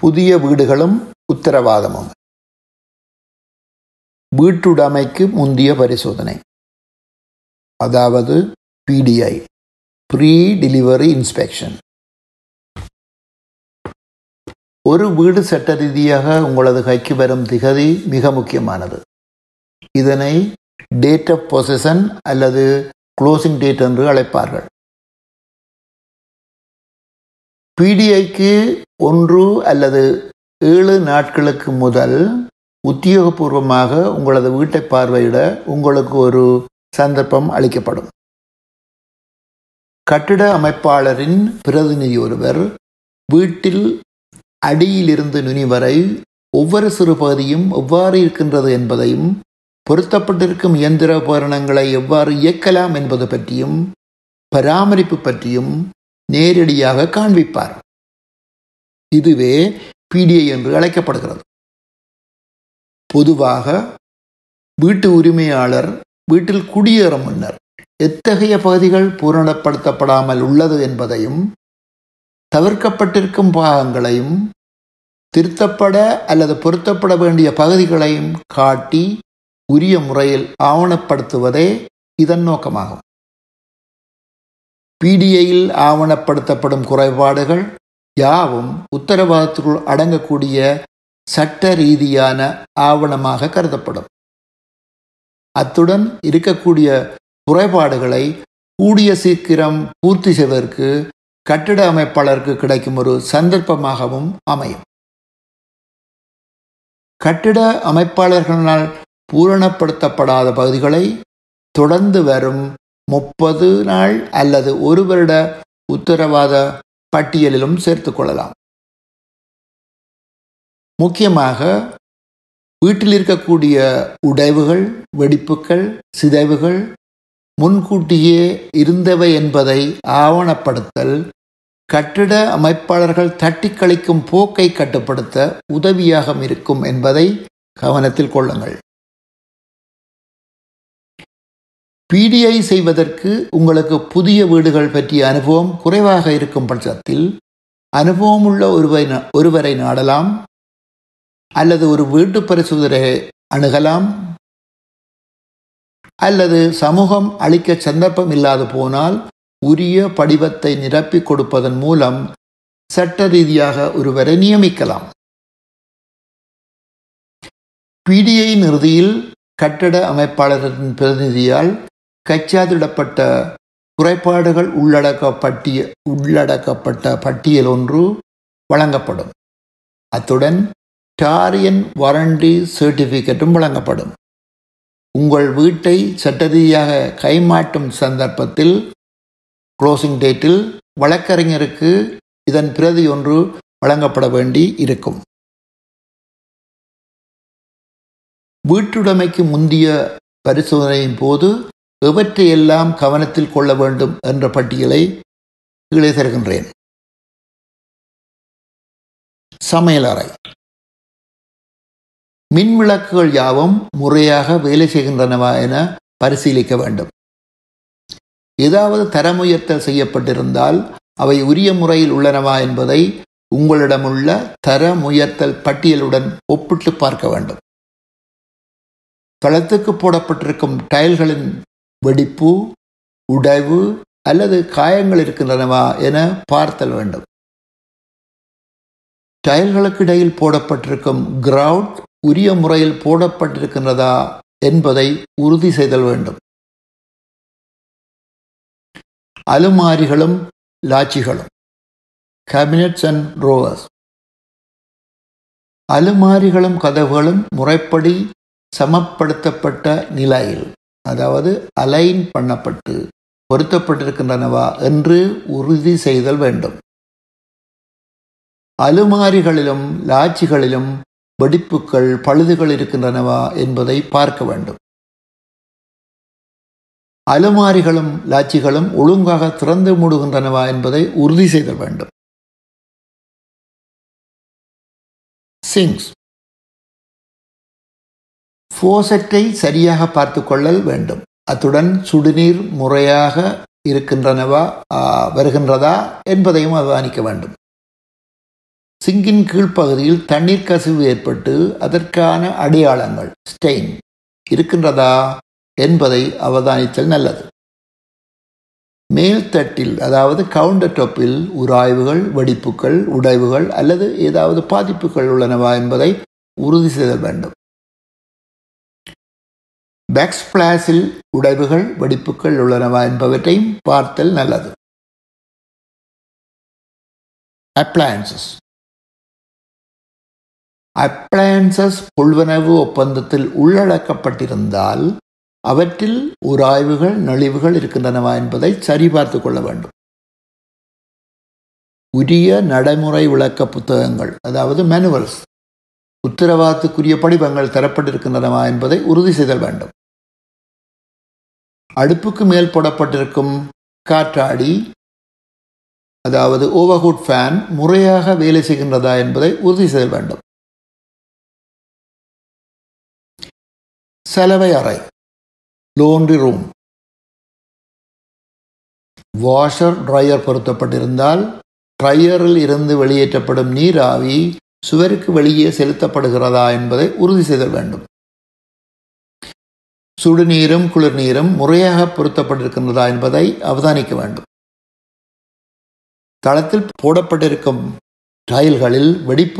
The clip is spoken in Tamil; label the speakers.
Speaker 1: புதிய வீடுகளும் உத்தரவாதமும். வீட்டுடைமைக்கு முந்திய பரிசோதனை. அதாவது பிடிஐ ப்ரீ டெலிவரி இன்ஸ்பெக்ஷன் ஒரு வீடு சட்ட ரீதியாக உங்களது கைக்கு வரும் திகதி மிக முக்கியமானது. இதனை டேட் ஆஃப் பொசஷன் அல்லது க்ளோசிங் டேட் என்று அழைப்பார்கள். பிடிஐக்கு ஒன்று அல்லது ஏழு நாட்களுக்கு முதல் உத்தியோகபூர்வமாக உங்களது வீட்டை பார்வையிட உங்களுக்கு ஒரு சந்தர்ப்பம் அளிக்கப்படும். கட்டிட அமைப்பாளரின் பிரதிநிதி ஒருவர் வீட்டில் அடியிலிருந்து நுனி வரை ஒவ்வொரு சிறு பகுதியும் எவ்வாறு இருக்கின்றது என்பதையும் பொருத்தப்பட்டிருக்கும் இயந்திர உபகரணங்களை எவ்வாறு இயக்கலாம் என்பது பற்றியும் பராமரிப்பு பற்றியும் நேரடியாக காண்பிப்பார். இதுவே பிடிஐ என்று அழைக்கப்படுகிறது. பொதுவாக வீட்டு உரிமையாளர் வீட்டில் குடியேறும் முன்னர் எத்தகைய பகுதிகள் பூரணப்படுத்தப்படாமல் உள்ளது என்பதையும் தவிர்க்கப்பட்டிருக்கும் பாகங்களையும் திருத்தப்பட அல்லது பொருத்தப்பட வேண்டிய பகுதிகளையும் காட்டி உரிய முறையில் ஆவணப்படுத்துவதே இதன் நோக்கமாகும். பிடிஐயில் ஆவணப்படுத்தப்படும் குறைபாடுகள் யாவும் உத்தரவாதத்திற்குள் அடங்கக்கூடிய சட்ட ரீதியான ஆவணமாக கருதப்படும். அத்துடன் இருக்கக்கூடிய குறைபாடுகளை கூடிய சீக்கிரம் பூர்த்தி செய்வதற்கு கட்டிட அமைப்பாளருக்கு கிடைக்கும் ஒரு சந்தர்ப்பமாகவும் அமையும். கட்டிட அமைப்பாளர்களால் பூரணப்படுத்தப்படாத பகுதிகளை தொடர்ந்து வரும் முப்பது நாள் அல்லது ஒரு வருட உத்தரவாத பட்டியலிலும் சேர்த்து கொள்ளலாம். முக்கியமாக வீட்டில் இருக்கக்கூடிய உடைவுகள் வெடிப்புகள் சிதைவுகள் முன்கூட்டியே இருந்தவை என்பதை ஆவணப்படுத்தல் கட்டிட அமைப்பாளர்கள் தட்டி கழிக்கும் போக்கை கட்டுப்படுத்த உதவியாக இருக்கும் என்பதை கவனத்தில் கொள்ளுங்கள். பிடிஐ செய்வதற்கு உங்களுக்கு புதிய வீடுகள் பற்றிய அனுபவம் குறைவாக இருக்கும் பட்சத்தில் அனுபவம் உள்ள ஒருவரை ஒருவரை நாடலாம் அல்லது ஒரு வீட்டு பரிசோதனை அணுகலாம் அல்லது சமூகம் அளிக்க சந்தர்ப்பம் இல்லாது போனால் உரிய படிவத்தை நிரப்பிக் கொடுப்பதன் மூலம் சட்ட ரீதியாக ஒருவரை நியமிக்கலாம். பிடிஐ நிறுதியில் கட்டட அமைப்பாளரின் பிரதிநிதியால் கச்சாதிடப்பட்ட குறைபாடுகள் உள்ளடக்க பட்டிய உள்ளடக்கப்பட்ட பட்டியல் ஒன்று வழங்கப்படும். அத்துடன் டாரியன் வாரண்டி சர்டிஃபிகேட்டும் வழங்கப்படும். உங்கள் வீட்டை சட்டரீதியாக கைமாட்டும் சந்தர்ப்பத்தில் க்ளோசிங் டேட்டில் வழக்கறிஞருக்கு இதன் பிரதி ஒன்று வழங்கப்பட வேண்டி இருக்கும். வீட்டுடைமைக்கு முந்திய பரிசோதனையின் போது எவற்றையெல்லாம் கவனத்தில் கொள்ள வேண்டும் என்ற பட்டியலை கீழே தருகின்றேன். சமையலறை மின் விளக்குகள் யாவும் முறையாக வேலை செய்கின்றனவா என பரிசீலிக்க வேண்டும். ஏதாவது தரமுயர்த்தல் செய்யப்பட்டிருந்தால் அவை உரிய முறையில் உள்ளனவா என்பதை உங்களிடமுள்ள தரமுயர்த்தல் பட்டியலுடன் ஒப்பிட்டு பார்க்க வேண்டும். தளத்துக்கு போடப்பட்டிருக்கும் டைல்களின் வெடிப்பு உடைவு அல்லது காயங்கள் இருக்கின்றனவா என பார்த்தல் வேண்டும். டயல்களுக்கு இடையில் போடப்பட்டிருக்கும் கிரவுட் உரிய முறையில் போடப்பட்டிருக்கின்றதா என்பதை உறுதி செய்தல் வேண்டும். அலுமாரிகளும் லாச்சிகளும் கேபினட்ஸ் அண்ட் ரோவர்ஸ் அலுமாரிகளும் கதவுகளும் முறைப்படி சமப்படுத்தப்பட்ட நிலையில். அதாவது அலைன் பண்ணப்பட்டு பொருத்தப்பட்டிருக்கின்றனவா என்று உறுதி செய்தல் வேண்டும். அலுமாரிகளிலும் லாச்சிகளிலும் வெடிப்புகள் பழுதுகள் இருக்கின்றனவா என்பதை பார்க்க வேண்டும். அலுமாரிகளும் லாச்சிகளும் ஒழுங்காக திறந்து மூடுகின்றனவா என்பதை உறுதி செய்தல் வேண்டும். சிங்ஸ் ஃபோசட்டை சரியாக பார்த்து கொள்ளல் வேண்டும். அத்துடன் சுடுநீர் முறையாக இருக்கின்றனவா வருகின்றதா என்பதையும் அவதானிக்க வேண்டும். சிங்கின் கீழ்ப்பகுதியில் தண்ணீர் கசிவு ஏற்பட்டு அதற்கான அடையாளங்கள் ஸ்டெயின் இருக்கின்றதா என்பதை அவதானித்தல் நல்லது. மேல்தட்டில் அதாவது கவுண்டர் டாப்பில் உராய்வுகள் வெடிப்புகள் உடைவுகள் அல்லது ஏதாவது பாதிப்புகள் உள்ளனவா என்பதை உறுதி செய்தல் வேண்டும். பேக்ஸ்பிளாஸில் உடைவுகள் வெடிப்புகள் உள்ளனவா என்பவற்றையும் பார்த்தல் நல்லது. அப்ளையன்சஸ் அப்ளையன்சஸ் கொள்வனவு ஒப்பந்தத்தில் உள்ளடக்கப்பட்டிருந்தால் அவற்றில் உராய்வுகள் நெளிவுகள் இருக்கின்றனவா என்பதை சரிபார்த்து கொள்ள வேண்டும். உரிய நடைமுறை விளக்க புத்தகங்கள் அதாவது மேனுவல்ஸ் உத்தரவாதத்துக்குரிய படிவங்கள் தரப்பட்டிருக்கின்றனவா என்பதை உறுதி செய்தல் வேண்டும். அடுப்புக்கு மேல் போடப்பட்டிருக்கும் காற்றாடி அதாவது ஓவர்ஹுட் ஃபேன் முறையாக வேலை செய்கின்றதா என்பதை உறுதி செய்ய வேண்டும். சலவை அறை லோன்றி ரூம் வாஷர் ட்ரையர் பொருத்தப்பட்டிருந்தால் ட்ரையரில் இருந்து வெளியேற்றப்படும் நீராவி சுவருக்கு வெளியே செலுத்தப்படுகிறதா என்பதை உறுதி செய்தல் வேண்டும். சுடுநீரும் குளிர்நீரும் முறையாக பொருத்தப்பட்டிருக்கின்றதா என்பதை அவதானிக்க வேண்டும். தளத்தில் போடப்பட்டிருக்கும் டைல்களில் வெடிப்பு